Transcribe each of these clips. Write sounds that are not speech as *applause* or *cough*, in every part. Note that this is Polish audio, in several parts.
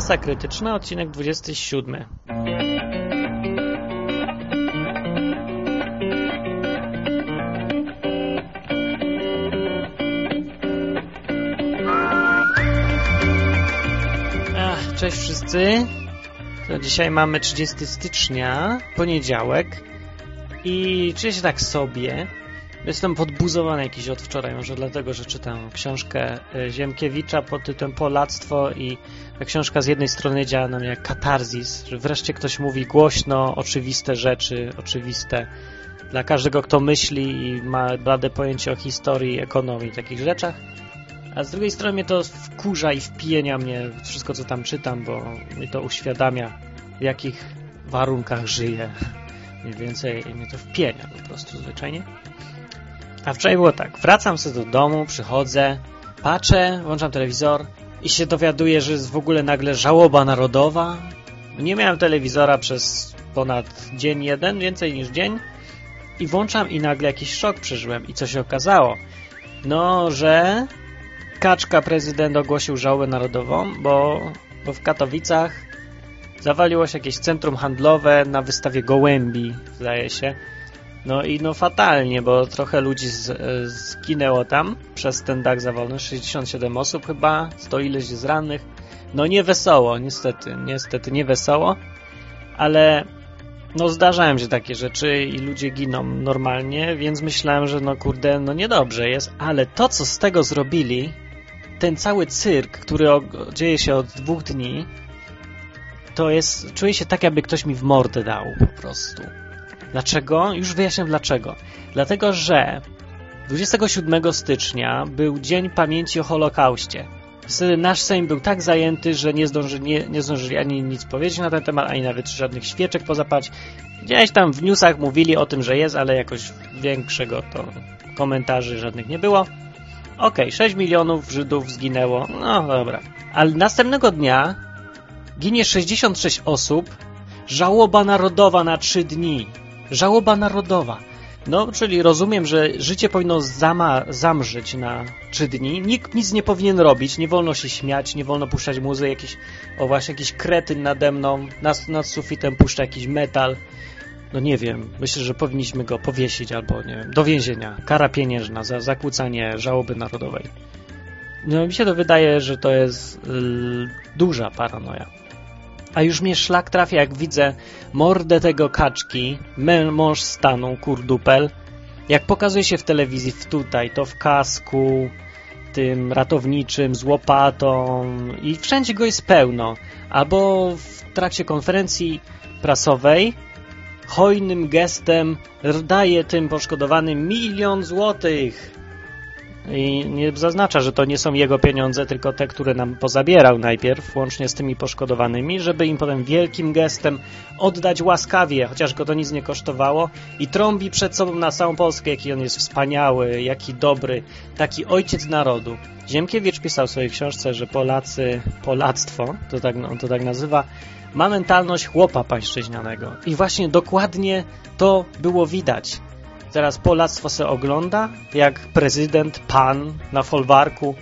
Masa Krytyczna, odcinek 27. Ach, cześć wszyscy. To dzisiaj mamy 30 stycznia, poniedziałek i czuję się tak sobie. Jestem podbuzowany jakiś od wczoraj, może dlatego, że czytam książkę e, Ziemkiewicza pod tytułem Polactwo i ta książka z jednej strony działa na mnie jak katarzis, że wreszcie ktoś mówi głośno oczywiste rzeczy, oczywiste dla każdego, kto myśli i ma blade pojęcie o historii, ekonomii, takich rzeczach. A z drugiej strony mnie to wkurza i wpijenia mnie wszystko, co tam czytam, bo mi to uświadamia, w jakich warunkach żyję. Mniej więcej mnie to wpienia po prostu zwyczajnie. A wczoraj było tak, wracam sobie do domu, przychodzę, patrzę, włączam telewizor i się dowiaduję, że jest w ogóle nagle żałoba narodowa. Nie miałem telewizora przez ponad dzień jeden, więcej niż dzień i włączam i nagle jakiś szok przeżyłem. I co się okazało? No, że Kaczka prezydent ogłosił żałobę narodową, bo, bo w Katowicach zawaliło się jakieś centrum handlowe na wystawie gołębi, zdaje się. No i no fatalnie, bo trochę ludzi z, zginęło tam przez ten dach zawalony, 67 osób chyba, 100 ileś z rannych. No nie wesoło, niestety, niestety nie wesoło, ale no zdarzają się takie rzeczy i ludzie giną normalnie, więc myślałem, że no kurde, no niedobrze jest, ale to co z tego zrobili, ten cały cyrk, który dzieje się od dwóch dni, to jest, czuję się tak, jakby ktoś mi w mordę dał po prostu. Dlaczego? Już wyjaśniam dlaczego. Dlatego, że 27 stycznia był Dzień Pamięci o Holokauście. Wtedy nasz Sejm był tak zajęty, że nie, zdąży, nie, nie zdążyli ani nic powiedzieć na ten temat, ani nawet żadnych świeczek pozapać. Gdzieś tam w newsach mówili o tym, że jest, ale jakoś większego to komentarzy żadnych nie było. Okay, 6 milionów Żydów zginęło. No dobra. Ale następnego dnia ginie 66 osób. Żałoba narodowa na 3 dni. Żałoba narodowa. No, czyli rozumiem, że życie powinno zama, zamrzeć na trzy dni. Nikt nic nie powinien robić, nie wolno się śmiać, nie wolno puszczać muzy, jakiś, o właśnie, jakiś kretyn nade mną, nad, nad sufitem puszcza jakiś metal. No nie wiem, myślę, że powinniśmy go powiesić albo, nie wiem, do więzienia. Kara pieniężna za zakłócanie żałoby narodowej. No mi się to wydaje, że to jest yy, duża paranoja. A już mnie szlak trafia, jak widzę mordę tego kaczki, mąż stanu, kurdupel, jak pokazuje się w telewizji tutaj, to w kasku, tym ratowniczym, z łopatą. I wszędzie go jest pełno. Albo w trakcie konferencji prasowej hojnym gestem daje tym poszkodowanym milion złotych i nie zaznacza, że to nie są jego pieniądze, tylko te, które nam pozabierał najpierw, łącznie z tymi poszkodowanymi, żeby im potem wielkim gestem oddać łaskawie, chociaż go to nic nie kosztowało i trąbi przed sobą na całą Polskę, jaki on jest wspaniały, jaki dobry, taki ojciec narodu. Ziemkiewicz pisał w swojej książce, że Polacy, polactwo, to tak, on to tak nazywa, ma mentalność chłopa pańszczyźnianego. I właśnie dokładnie to było widać. Teraz Polactwo se ogląda, jak prezydent, pan na folwarku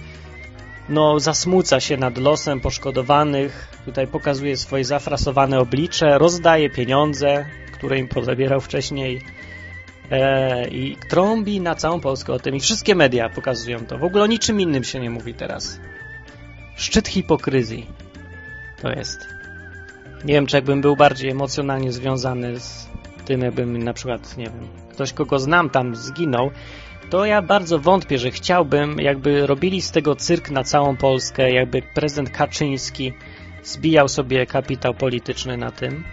no, zasmuca się nad losem poszkodowanych, tutaj pokazuje swoje zafrasowane oblicze, rozdaje pieniądze, które im pozabierał wcześniej e, i trąbi na całą Polskę o tym i wszystkie media pokazują to. W ogóle o niczym innym się nie mówi teraz. Szczyt hipokryzji to jest. Nie wiem, czy jakbym był bardziej emocjonalnie związany z tym, jakbym na przykład, nie wiem, ktoś, kogo znam tam zginął, to ja bardzo wątpię, że chciałbym, jakby robili z tego cyrk na całą Polskę, jakby prezydent Kaczyński zbijał sobie kapitał polityczny na tym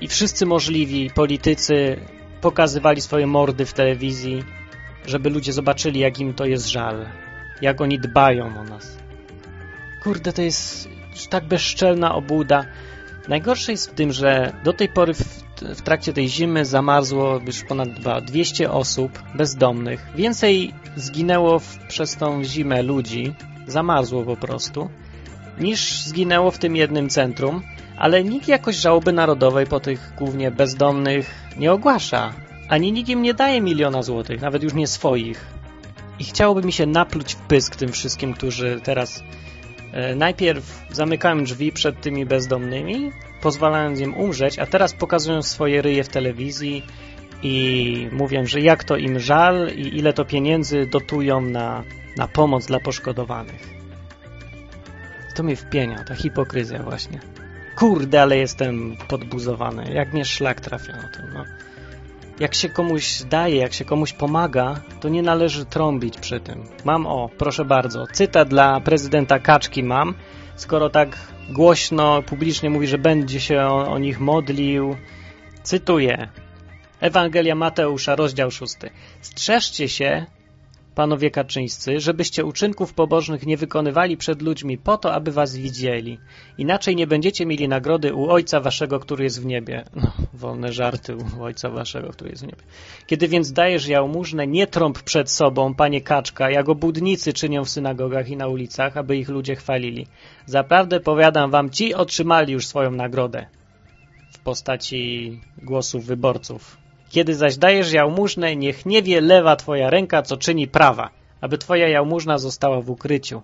i wszyscy możliwi politycy pokazywali swoje mordy w telewizji, żeby ludzie zobaczyli, jak im to jest żal, jak oni dbają o nas. Kurde, to jest tak bezczelna obłuda. Najgorsze jest w tym, że do tej pory w, w trakcie tej zimy zamarzło już ponad 200 osób bezdomnych. Więcej zginęło w, przez tą zimę ludzi, zamarzło po prostu, niż zginęło w tym jednym centrum, ale nikt jakoś żałoby narodowej po tych głównie bezdomnych nie ogłasza. Ani nikt im nie daje miliona złotych, nawet już nie swoich. I chciałoby mi się napluć w pysk tym wszystkim, którzy teraz E, najpierw zamykałem drzwi przed tymi bezdomnymi, pozwalając im umrzeć, a teraz pokazują swoje ryje w telewizji i mówią, że jak to im żal i ile to pieniędzy dotują na, na pomoc dla poszkodowanych. To mi wpienia, ta hipokryzja właśnie. Kurde, ale jestem podbuzowany. Jak mnie szlak trafia na tym, no. Jak się komuś daje, jak się komuś pomaga, to nie należy trąbić przy tym. Mam, o, proszę bardzo, cytat dla prezydenta Kaczki mam. Skoro tak głośno, publicznie mówi, że będzie się o, o nich modlił, cytuję. Ewangelia Mateusza, rozdział 6. Strzeżcie się, panowie kaczyńscy, żebyście uczynków pobożnych nie wykonywali przed ludźmi po to, aby was widzieli. Inaczej nie będziecie mieli nagrody u Ojca waszego, który jest w niebie. No, wolne żarty u Ojca waszego, który jest w niebie. Kiedy więc dajesz jałmużnę, nie trąb przed sobą, panie kaczka, jak obudnicy czynią w synagogach i na ulicach, aby ich ludzie chwalili. Zaprawdę powiadam wam, ci otrzymali już swoją nagrodę w postaci głosów wyborców. Kiedy zaś dajesz jałmużnę, niech nie wie lewa twoja ręka, co czyni prawa, aby twoja jałmużna została w ukryciu.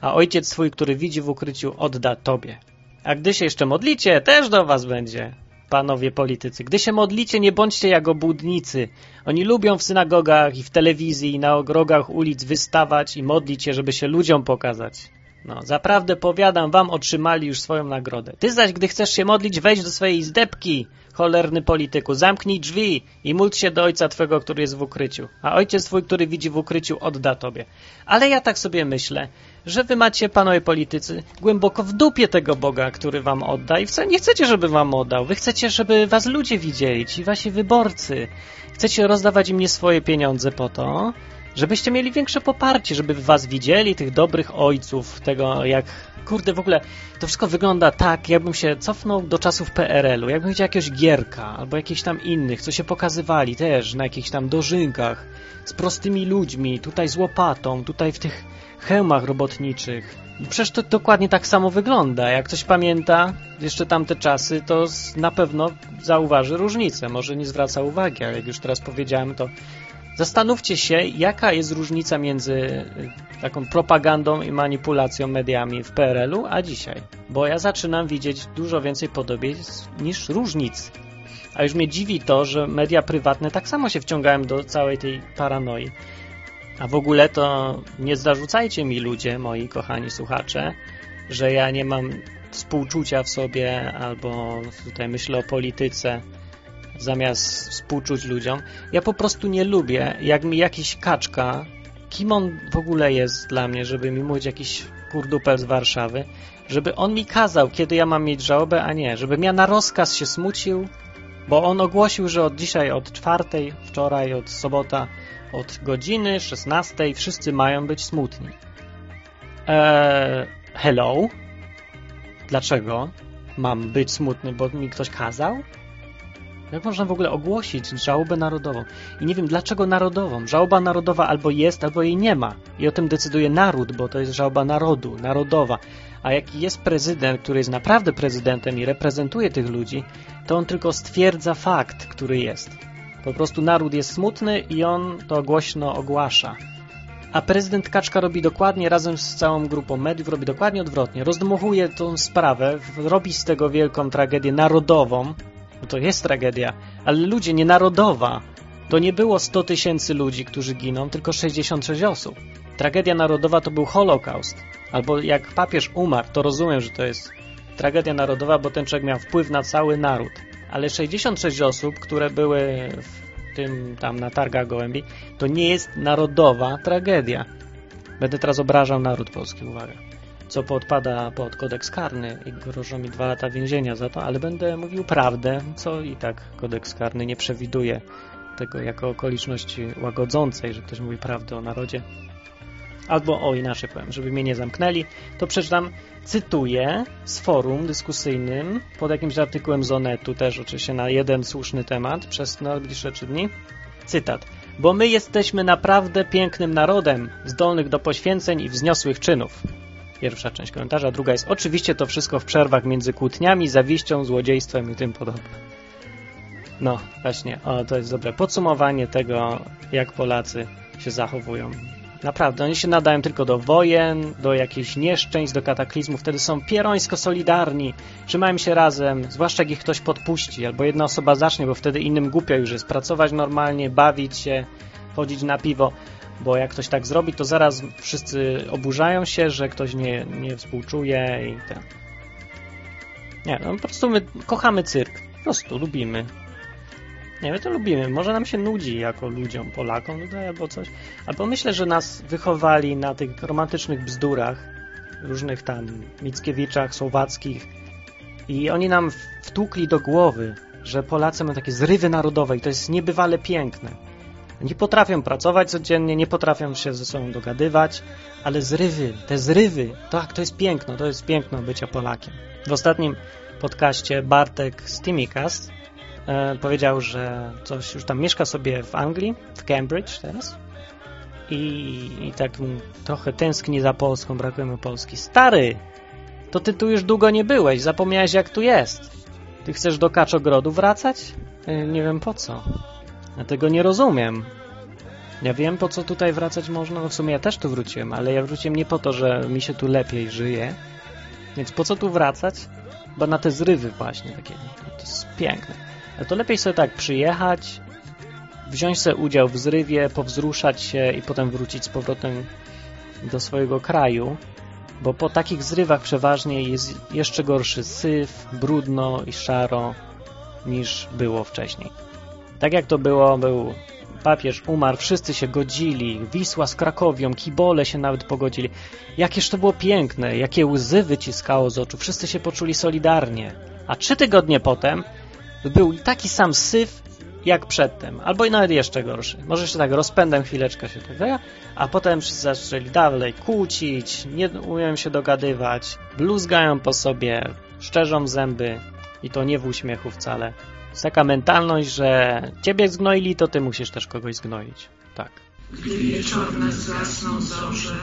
A ojciec swój, który widzi w ukryciu, odda tobie. A gdy się jeszcze modlicie, też do was będzie, panowie politycy. Gdy się modlicie, nie bądźcie jak obłudnicy. Oni lubią w synagogach i w telewizji i na ogrogach ulic wystawać i modlić się, żeby się ludziom pokazać. No, zaprawdę powiadam, wam otrzymali już swoją nagrodę. Ty zaś, gdy chcesz się modlić, wejdź do swojej izdebki, cholerny polityku, zamknij drzwi i módl się do ojca twego, który jest w ukryciu, a ojciec twój, który widzi w ukryciu, odda tobie. Ale ja tak sobie myślę, że wy macie, panowie politycy, głęboko w dupie tego Boga, który wam odda i wcale nie chcecie, żeby wam oddał. Wy chcecie, żeby was ludzie widzieli, ci wasi wyborcy. Chcecie rozdawać im nie swoje pieniądze po to, żebyście mieli większe poparcie, żeby was widzieli, tych dobrych ojców, tego jak, kurde, w ogóle to wszystko wygląda tak, jakbym się cofnął do czasów PRL-u, jakbym widział jakiegoś Gierka, albo jakichś tam innych, co się pokazywali też na jakichś tam dożynkach, z prostymi ludźmi, tutaj z łopatą, tutaj w tych hełmach robotniczych. Przecież to dokładnie tak samo wygląda. Jak ktoś pamięta jeszcze tamte czasy, to na pewno zauważy różnicę. Może nie zwraca uwagi, ale jak już teraz powiedziałem, to Zastanówcie się, jaka jest różnica między y, taką propagandą i manipulacją mediami w PRL-u, a dzisiaj. Bo ja zaczynam widzieć dużo więcej podobieństw niż różnic. A już mnie dziwi to, że media prywatne tak samo się wciągają do całej tej paranoi. A w ogóle to nie zarzucajcie mi ludzie, moi kochani słuchacze, że ja nie mam współczucia w sobie albo tutaj myślę o polityce zamiast współczuć ludziom. Ja po prostu nie lubię, jak mi jakiś kaczka, kim on w ogóle jest dla mnie, żeby mi mówić jakiś kurdupel z Warszawy, żeby on mi kazał, kiedy ja mam mieć żałobę, a nie, żebym ja na rozkaz się smucił, bo on ogłosił, że od dzisiaj, od czwartej, wczoraj, od sobota, od godziny 16 wszyscy mają być smutni. Eee, hello? Dlaczego mam być smutny, bo mi ktoś kazał? Jak można w ogóle ogłosić żałobę narodową? I nie wiem, dlaczego narodową. Żałoba narodowa albo jest, albo jej nie ma. I o tym decyduje naród, bo to jest żałoba narodu, narodowa. A jaki jest prezydent, który jest naprawdę prezydentem i reprezentuje tych ludzi, to on tylko stwierdza fakt, który jest. Po prostu naród jest smutny i on to głośno ogłasza. A prezydent Kaczka robi dokładnie, razem z całą grupą mediów, robi dokładnie odwrotnie. Rozdmuchuje tą sprawę, robi z tego wielką tragedię narodową, no to jest tragedia, ale ludzie, nie narodowa. To nie było 100 tysięcy ludzi, którzy giną, tylko 66 osób. Tragedia narodowa to był Holokaust. Albo jak papież umarł, to rozumiem, że to jest tragedia narodowa, bo ten człowiek miał wpływ na cały naród. Ale 66 osób, które były w tym tam na targach gołębi, to nie jest narodowa tragedia. Będę teraz obrażał naród polski, uwaga co podpada pod kodeks karny i grożą mi dwa lata więzienia za to, ale będę mówił prawdę, co i tak kodeks karny nie przewiduje tego jako okoliczności łagodzącej, że ktoś mówi prawdę o narodzie. Albo o inaczej powiem, żeby mnie nie zamknęli, to przeczytam, cytuję z forum dyskusyjnym pod jakimś artykułem z Onetu, też oczywiście na jeden słuszny temat przez najbliższe trzy dni. Cytat. Bo my jesteśmy naprawdę pięknym narodem, zdolnych do poświęceń i wzniosłych czynów. Pierwsza część komentarza, druga jest oczywiście to wszystko w przerwach między kłótniami, zawiścią, złodziejstwem i tym podobne. No, właśnie, o, to jest dobre podsumowanie tego, jak Polacy się zachowują Naprawdę, oni się nadają tylko do wojen, do jakichś nieszczęść, do kataklizmów. Wtedy są pierońsko solidarni, trzymają się razem, zwłaszcza jak ich ktoś podpuści, albo jedna osoba zacznie, bo wtedy innym głupio już jest pracować normalnie, bawić się, chodzić na piwo, bo jak ktoś tak zrobi, to zaraz wszyscy oburzają się, że ktoś nie, nie współczuje i ten. Nie, no po prostu my kochamy cyrk. Po prostu lubimy. Nie, my to lubimy. Może nam się nudzi jako ludziom, Polakom tutaj albo coś. Albo myślę, że nas wychowali na tych romantycznych bzdurach, różnych tam Mickiewiczach, Słowackich i oni nam wtłukli do głowy, że Polacy mają takie zrywy narodowe i to jest niebywale piękne. Nie potrafią pracować codziennie, nie potrafią się ze sobą dogadywać, ale zrywy, te zrywy, tak, to jest piękno, to jest piękno bycia Polakiem. W ostatnim podcaście Bartek z Timicast e, powiedział, że coś już tam mieszka sobie w Anglii, w Cambridge teraz i, i tak trochę tęskni za Polską, brakuje mu Polski. Stary, to ty tu już długo nie byłeś, zapomniałeś jak tu jest. Ty chcesz do Kaczogrodu wracać? E, nie wiem po co. Ja tego nie rozumiem. Ja wiem, po co tutaj wracać można. No w sumie ja też tu wróciłem, ale ja wróciłem nie po to, że mi się tu lepiej żyje. Więc po co tu wracać? Bo na te zrywy właśnie takie. No to jest piękne. No to lepiej sobie tak przyjechać, wziąć sobie udział w zrywie, powzruszać się i potem wrócić z powrotem do swojego kraju, bo po takich zrywach przeważnie jest jeszcze gorszy syf, brudno i szaro niż było wcześniej. Tak jak to było, był papież umarł, wszyscy się godzili, Wisła z Krakowią, kibole się nawet pogodzili. Jakież to było piękne, jakie łzy wyciskało z oczu, wszyscy się poczuli solidarnie. A trzy tygodnie potem był taki sam syf, jak przedtem, albo i nawet jeszcze gorszy. Może się tak rozpędem chwileczkę się tak a potem wszyscy zaczęli dalej kłócić, nie umieją się dogadywać, bluzgają po sobie, szczerzą zęby i to nie w uśmiechu wcale. Jest taka mentalność, że ciebie zgnoili, to ty musisz też kogoś zgnoić. Tak. Gdy wieczorne zgasną zorze,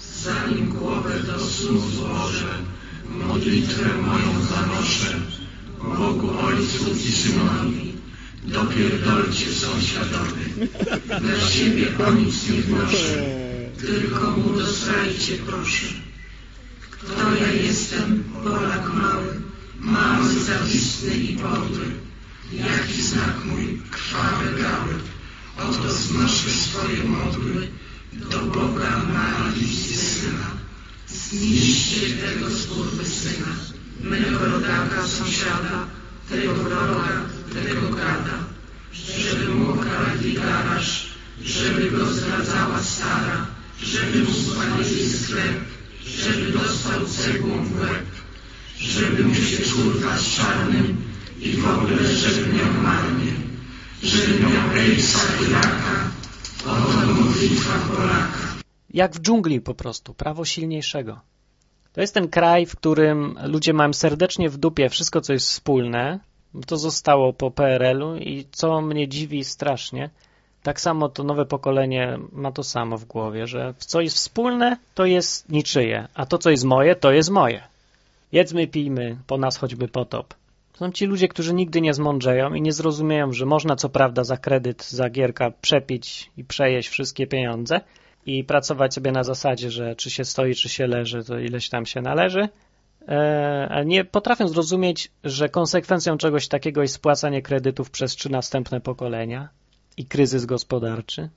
zanim głowę do snu złożę, modlitwę moją zanoszę, Bogu Ojcu i Synowi, dopierdolcie sąsiadowi, na siebie o nic nie wnoszę, tylko mu dostajcie proszę. Kto ja jestem, Polak mały, mały, zawistny i podły, Jaki znak mój krwawe gały, oto znoszę swoje modły do Boga Marii Syna. Zniszcie tego syna, mego rodaka, sąsiada, tego wroga, tego gada, żeby mu okradli garaż, żeby go zdradzała stara, żeby mu spalili sklep, żeby dostał cegłą w łeb, żeby mu się kurwa z czarnym i w ogóle, żeby miał marnie, żeby miał ejsa i oto Polaka. Jak w dżungli po prostu, prawo silniejszego. To jest ten kraj, w którym ludzie mają serdecznie w dupie wszystko, co jest wspólne. To zostało po PRL-u i co mnie dziwi strasznie, tak samo to nowe pokolenie ma to samo w głowie, że co jest wspólne, to jest niczyje, a to, co jest moje, to jest moje. Jedzmy, pijmy, po nas choćby potop. Są ci ludzie, którzy nigdy nie zmądrzeją i nie zrozumieją, że można co prawda za kredyt, za gierka przepić i przejeść wszystkie pieniądze i pracować sobie na zasadzie, że czy się stoi, czy się leży, to ileś tam się należy, e, ale nie potrafią zrozumieć, że konsekwencją czegoś takiego jest spłacanie kredytów przez trzy następne pokolenia i kryzys gospodarczy.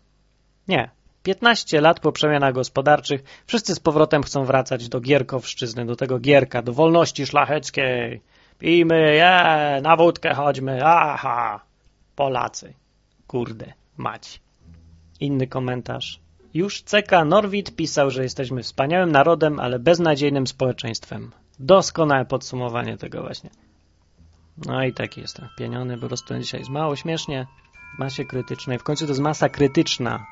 Nie. 15 lat po przemianach gospodarczych wszyscy z powrotem chcą wracać do Gierkowszczyzny, do tego Gierka, do wolności szlacheckiej, Pijmy, je, na wódkę chodźmy, aha. Polacy. Kurde, mać. Inny komentarz. Już CK Norwid pisał, że jesteśmy wspaniałym narodem, ale beznadziejnym społeczeństwem. Doskonałe podsumowanie tego właśnie. No i taki jestem pieniony, po prostu dzisiaj jest mało śmiesznie, w masie krytycznej. W końcu to jest masa krytyczna.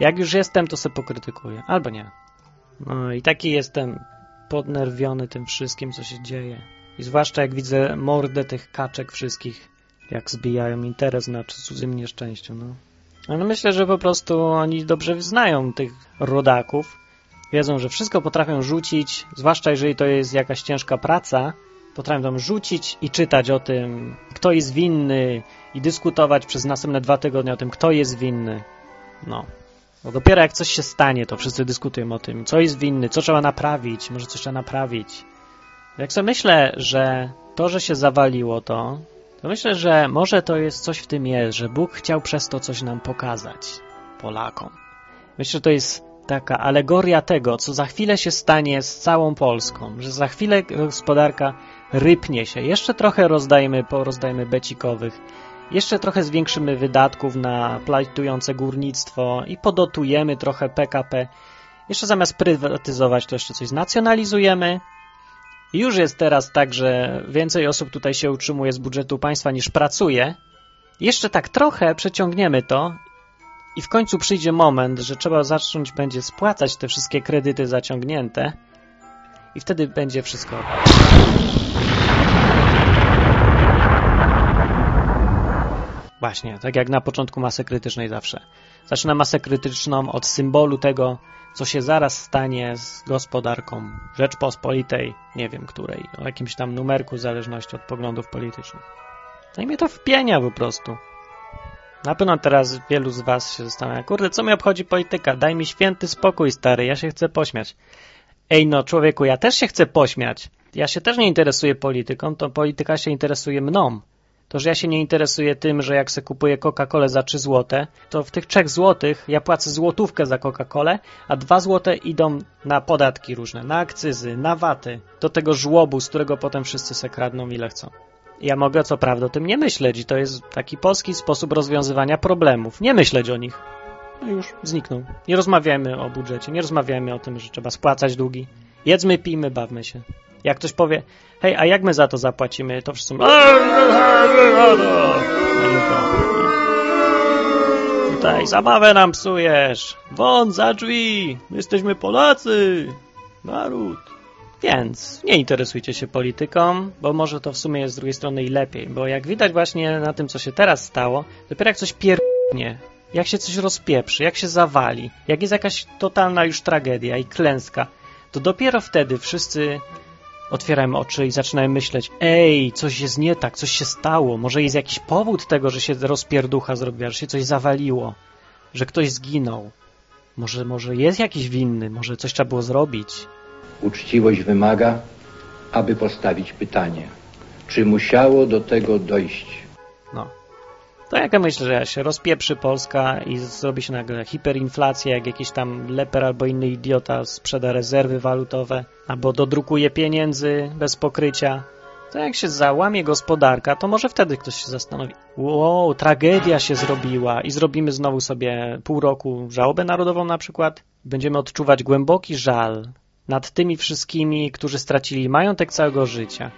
Jak już jestem, to se pokrytykuję. Albo nie. No i taki jestem podnerwiony tym wszystkim, co się dzieje. I zwłaszcza jak widzę mordę tych kaczek wszystkich, jak zbijają interes na cudzym nieszczęściu. No. Ale myślę, że po prostu oni dobrze znają tych rodaków. Wiedzą, że wszystko potrafią rzucić, zwłaszcza jeżeli to jest jakaś ciężka praca, potrafią tam rzucić i czytać o tym, kto jest winny i dyskutować przez następne dwa tygodnie o tym, kto jest winny. No. Bo dopiero jak coś się stanie, to wszyscy dyskutują o tym, co jest winny, co trzeba naprawić, może coś trzeba naprawić. Jak sobie myślę, że to, że się zawaliło to, to myślę, że może to jest coś w tym jest, że Bóg chciał przez to coś nam pokazać, Polakom. Myślę, że to jest taka alegoria tego, co za chwilę się stanie z całą Polską, że za chwilę gospodarka rypnie się. Jeszcze trochę rozdajmy, porozdajmy becikowych, jeszcze trochę zwiększymy wydatków na plajtujące górnictwo i podotujemy trochę PKP. Jeszcze zamiast prywatyzować, to jeszcze coś znacjonalizujemy. Już jest teraz tak, że więcej osób tutaj się utrzymuje z budżetu państwa niż pracuje. Jeszcze tak trochę przeciągniemy to i w końcu przyjdzie moment, że trzeba zacząć będzie spłacać te wszystkie kredyty zaciągnięte i wtedy będzie wszystko. Właśnie, tak jak na początku masy krytycznej zawsze. Zaczyna masę krytyczną od symbolu tego, co się zaraz stanie z gospodarką Rzeczpospolitej, nie wiem której, o jakimś tam numerku w zależności od poglądów politycznych. No i mnie to wpienia po prostu. Na pewno teraz wielu z was się zastanawia, kurde, co mi obchodzi polityka? Daj mi święty spokój, stary, ja się chcę pośmiać. Ej no, człowieku, ja też się chcę pośmiać. Ja się też nie interesuję polityką, to polityka się interesuje mną. To, że ja się nie interesuję tym, że jak se kupuję Coca-Colę za 3 złote, to w tych 3 złotych ja płacę złotówkę za Coca-Colę, a 2 złote idą na podatki różne, na akcyzy, na waty, do tego żłobu, z którego potem wszyscy se kradną ile chcą. Ja mogę co prawda o tym nie myśleć i to jest taki polski sposób rozwiązywania problemów. Nie myśleć o nich. No już zniknął. Nie rozmawiajmy o budżecie, nie rozmawiajmy o tym, że trzeba spłacać długi. Jedzmy, pijmy, bawmy się. Jak ktoś powie, hej, a jak my za to zapłacimy, to wszyscy mówią, tutaj zabawę nam psujesz, won za drzwi, my jesteśmy Polacy, naród. Więc nie interesujcie się polityką, bo może to w sumie jest z drugiej strony i lepiej, bo jak widać właśnie na tym, co się teraz stało, dopiero jak coś pierdnie, jak się coś rozpieprzy, jak się zawali, jak jest jakaś totalna już tragedia i klęska, to dopiero wtedy wszyscy otwierają oczy i zaczynają myśleć, ej, coś jest nie tak, coś się stało, może jest jakiś powód tego, że się rozpierducha zrobiła, że się coś zawaliło, że ktoś zginął. Może, może jest jakiś winny, może coś trzeba było zrobić. Uczciwość wymaga, aby postawić pytanie, czy musiało do tego dojść? No. To jak ja myślę, że się rozpieprzy Polska i zrobi się nagle hiperinflacja, jak jakiś tam leper albo inny idiota sprzeda rezerwy walutowe, albo dodrukuje pieniędzy bez pokrycia, to jak się załamie gospodarka, to może wtedy ktoś się zastanowi, wow, tragedia się zrobiła i zrobimy znowu sobie pół roku żałobę narodową na przykład. Będziemy odczuwać głęboki żal nad tymi wszystkimi, którzy stracili majątek całego życia.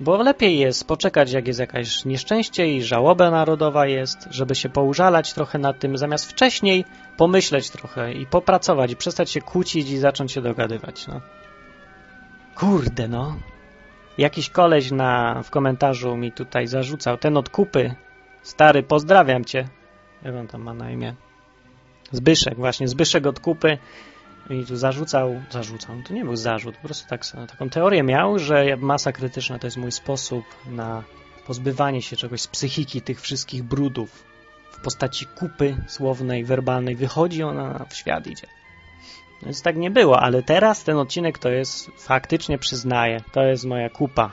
Bo lepiej jest poczekać, jak jest jakaś nieszczęście i żałoba narodowa jest, żeby się poużalać trochę nad tym, zamiast wcześniej pomyśleć trochę i popracować i przestać się kłócić i zacząć się dogadywać. No. Kurde, no. Jakiś koleś na, w komentarzu mi tutaj zarzucał, ten od kupy. Stary, pozdrawiam cię. Jak on tam ma na imię? Zbyszek, właśnie, Zbyszek od kupy i tu zarzucał, zarzucał, to nie był zarzut, po prostu tak, taką teorię miał, że masa krytyczna to jest mój sposób na pozbywanie się czegoś z psychiki tych wszystkich brudów w postaci kupy słownej, werbalnej. Wychodzi ona w świat, idzie. Więc tak nie było, ale teraz ten odcinek to jest, faktycznie przyznaję, to jest moja kupa.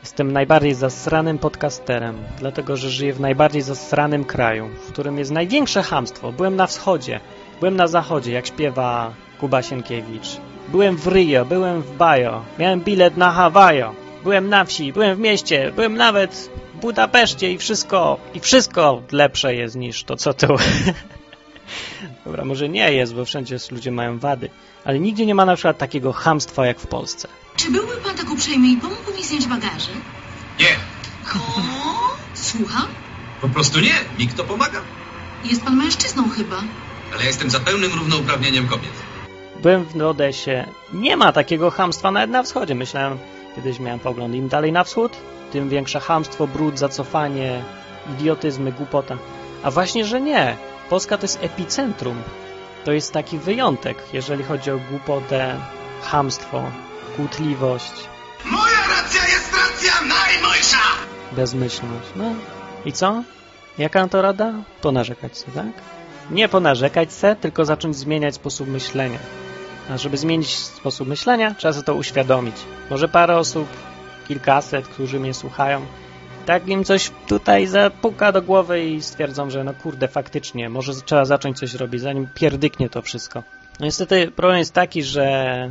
Jestem najbardziej zasranym podcasterem, dlatego że żyję w najbardziej zasranym kraju, w którym jest największe hamstwo. Byłem na wschodzie, Byłem na zachodzie, jak śpiewa Kuba Sienkiewicz. Byłem w Rio, byłem w Bajo, miałem bilet na Hawajo. Byłem na wsi, byłem w mieście, byłem nawet w Budapeszcie i wszystko, i wszystko lepsze jest niż to, co tu. *laughs* Dobra, może nie jest, bo wszędzie ludzie mają wady, ale nigdzie nie ma na przykład takiego hamstwa jak w Polsce. Czy byłby pan tak uprzejmy i pomógł mi znieść bagaże? Nie, O, słucham? po prostu nie. Mi kto pomaga? Jest pan mężczyzną chyba. Ale ja jestem za pełnym równouprawnieniem kobiet. Byłem w Odesie. Nie ma takiego hamstwa nawet na wschodzie. Myślałem, kiedyś miałem pogląd, im dalej na wschód, tym większe hamstwo, brud, zacofanie, idiotyzmy, głupota. A właśnie, że nie. Polska to jest epicentrum. To jest taki wyjątek, jeżeli chodzi o głupotę, hamstwo, kłótliwość, Moja racja jest racja najmojsza! bezmyślność. No i co? Jaka na to rada? Ponarzekać sobie, tak? Nie ponarzekać se, tylko zacząć zmieniać sposób myślenia. A żeby zmienić sposób myślenia, trzeba sobie to uświadomić. Może parę osób, kilkaset, którzy mnie słuchają, tak im coś tutaj zapuka do głowy i stwierdzą, że no kurde, faktycznie, może trzeba zacząć coś robić, zanim pierdyknie to wszystko. No niestety problem jest taki, że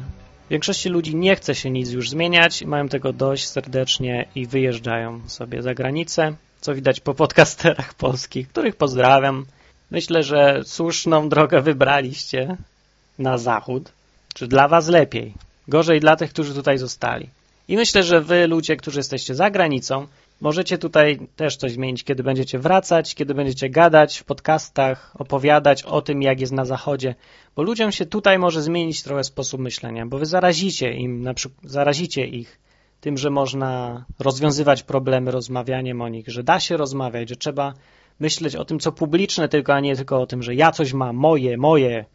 większości ludzi nie chce się nic już zmieniać, mają tego dość serdecznie i wyjeżdżają sobie za granicę, co widać po podcasterach *laughs* polskich, których pozdrawiam. Myślę, że słuszną drogę wybraliście na zachód, czy dla was lepiej. Gorzej dla tych, którzy tutaj zostali. I myślę, że wy, ludzie, którzy jesteście za granicą, możecie tutaj też coś zmienić, kiedy będziecie wracać, kiedy będziecie gadać w podcastach, opowiadać o tym, jak jest na zachodzie, bo ludziom się tutaj może zmienić trochę sposób myślenia, bo wy zarazicie im, na przykład zarazicie ich tym, że można rozwiązywać problemy rozmawianiem o nich, że da się rozmawiać, że trzeba myśleć o tym, co publiczne tylko, a nie tylko o tym, że ja coś mam, moje, moje,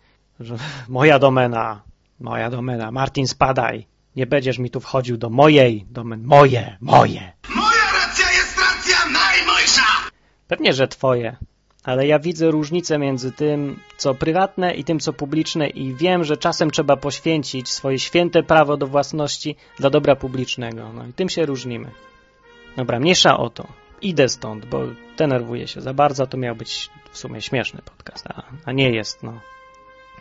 *laughs* moja domena, moja domena, Martin spadaj, nie będziesz mi tu wchodził do mojej domeny, moje, moje. Moja racja jest racja najmojsza! Pewnie, że twoje, ale ja widzę różnicę między tym, co prywatne i tym, co publiczne i wiem, że czasem trzeba poświęcić swoje święte prawo do własności dla dobra publicznego. No i tym się różnimy. Dobra, mniejsza o to. Idę stąd, bo denerwuję się za bardzo. To miał być w sumie śmieszny podcast, a, a nie jest, no.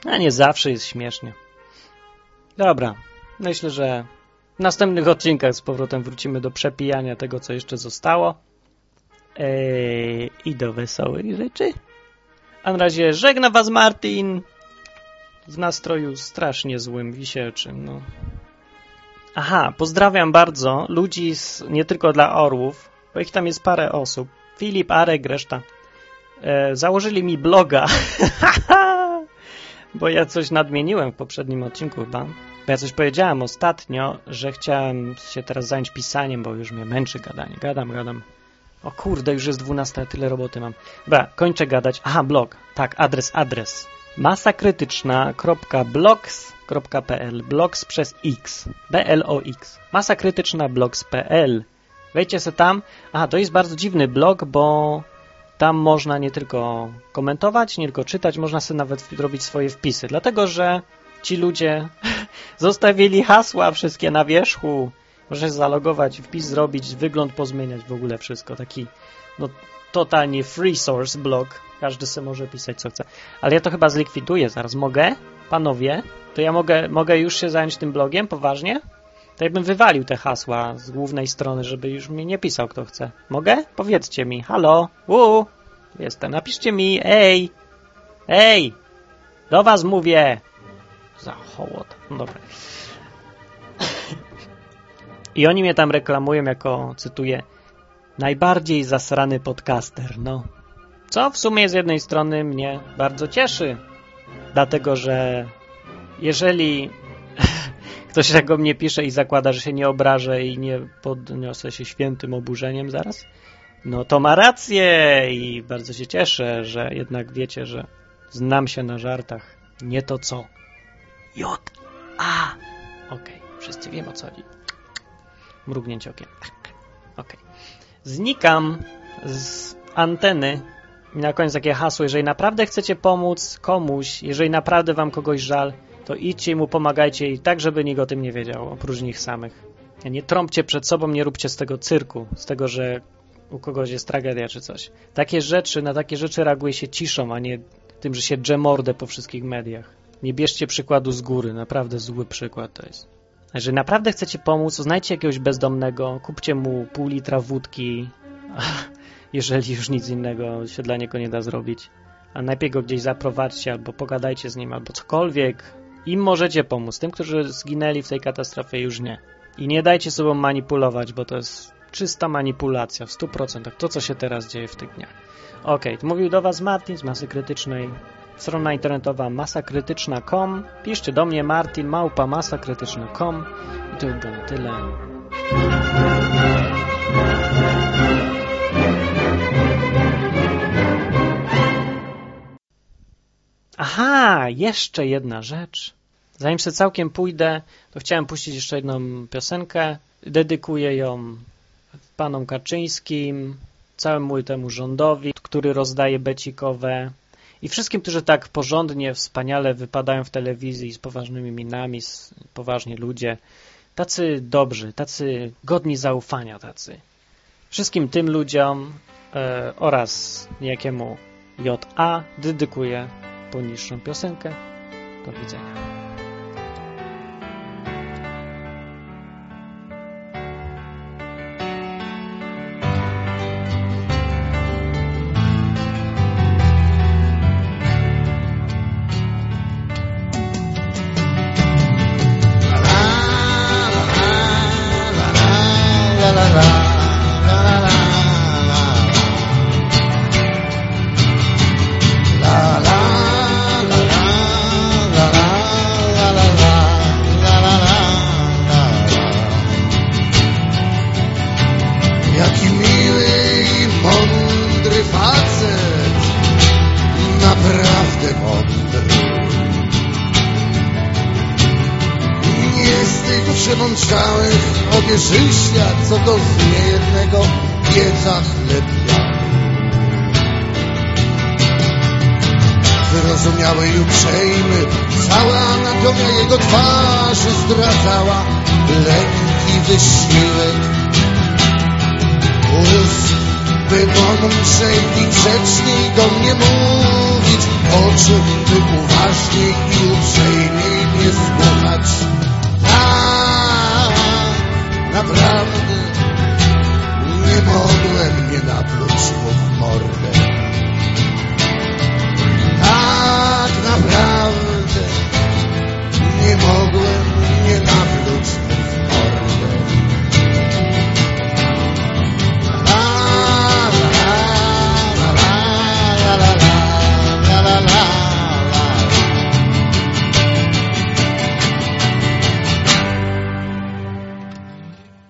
A nie zawsze jest śmiesznie. Dobra, myślę, że w następnych odcinkach z powrotem wrócimy do przepijania tego, co jeszcze zostało. Eee, I do wesołych rzeczy. A na razie żegna was Martin w nastroju strasznie złym, wisielczym. No. Aha, pozdrawiam bardzo ludzi z, nie tylko dla orłów, bo ich tam jest parę osób. Filip, Arek, reszta. E, założyli mi bloga, *laughs* bo ja coś nadmieniłem w poprzednim odcinku chyba. Bo ja coś powiedziałem ostatnio, że chciałem się teraz zająć pisaniem, bo już mnie męczy gadanie. Gadam, gadam. O kurde, już jest 12, tyle roboty mam. Dobra, kończę gadać. Aha, blog. Tak, adres, adres. masakrytyczna.blogs.pl Blogs przez X. B-L-O-X. Masakrytyczna blogs.pl Wejdźcie se tam. Aha, to jest bardzo dziwny blog, bo tam można nie tylko komentować, nie tylko czytać, można sobie nawet robić swoje wpisy. Dlatego, że ci ludzie *laughs* zostawili hasła wszystkie na wierzchu. Możesz zalogować, wpis zrobić, wygląd pozmieniać, w ogóle wszystko. Taki no, totalnie free source blog. Każdy sobie może pisać co chce. Ale ja to chyba zlikwiduję zaraz. Mogę? Panowie? To ja mogę, mogę już się zająć tym blogiem? Poważnie? To ja bym wywalił te hasła z głównej strony, żeby już mnie nie pisał kto chce. Mogę? Powiedzcie mi. Halo? Uu! Jestem. Napiszcie mi. Ej! Ej! Do was mówię! Za hołot. No dobra. I oni mnie tam reklamują jako, cytuję, najbardziej zasrany podcaster. No, co w sumie z jednej strony mnie bardzo cieszy, dlatego że jeżeli ktoś tak o mnie pisze i zakłada, że się nie obrażę i nie podniosę się świętym oburzeniem zaraz, no to ma rację i bardzo się cieszę, że jednak wiecie, że znam się na żartach. Nie to co. J. A. Okej, okay. wszyscy wiemy o co chodzi. Mrugnięcie okiem. Okej. Okay. Znikam z anteny i na koniec takie hasło, jeżeli naprawdę chcecie pomóc komuś, jeżeli naprawdę wam kogoś żal, to idźcie i mu pomagajcie i tak, żeby nikt o tym nie wiedział, oprócz nich samych. Nie trąbcie przed sobą, nie róbcie z tego cyrku, z tego, że u kogoś jest tragedia czy coś. Takie rzeczy, na takie rzeczy reaguje się ciszą, a nie tym, że się dżemordę po wszystkich mediach. Nie bierzcie przykładu z góry, naprawdę zły przykład to jest. Jeżeli naprawdę chcecie pomóc, znajdźcie jakiegoś bezdomnego, kupcie mu pół litra wódki, *laughs* jeżeli już nic innego się dla niego nie da zrobić. A najpierw go gdzieś zaprowadźcie, albo pogadajcie z nim, albo cokolwiek. Im możecie pomóc. Tym, którzy zginęli w tej katastrofie, już nie. I nie dajcie sobą manipulować, bo to jest czysta manipulacja w 100%. To, co się teraz dzieje w tych dniach. Ok, mówił do Was Martin z Masy Krytycznej. Strona internetowa masakrytyczna.com. Piszcie do mnie martin małpa masakrytyczna.com. I to by było na tyle. Aha, jeszcze jedna rzecz. Zanim sobie całkiem pójdę, to chciałem puścić jeszcze jedną piosenkę. Dedykuję ją panom Kaczyńskim, całemu temu rządowi, który rozdaje becikowe I wszystkim, którzy tak porządnie, wspaniale wypadają w telewizji z poważnymi minami, z, poważni ludzie, tacy dobrzy, tacy godni zaufania, tacy. Wszystkim tym ludziom e, oraz niejakiemu J.A. dedykuję poniższą piosenkę. Do widzenia. nim cała anatomia jego twarzy zdradzała lekki wysiłek. Urósł, by mądrzej i grzeczniej do mnie mówić, oczu by uważniej i uprzejmiej mnie słuchać. A, naprawdę nie mogłem nie napluć mu w mordę. A, naprawdę nie mogłem nie nawrócić.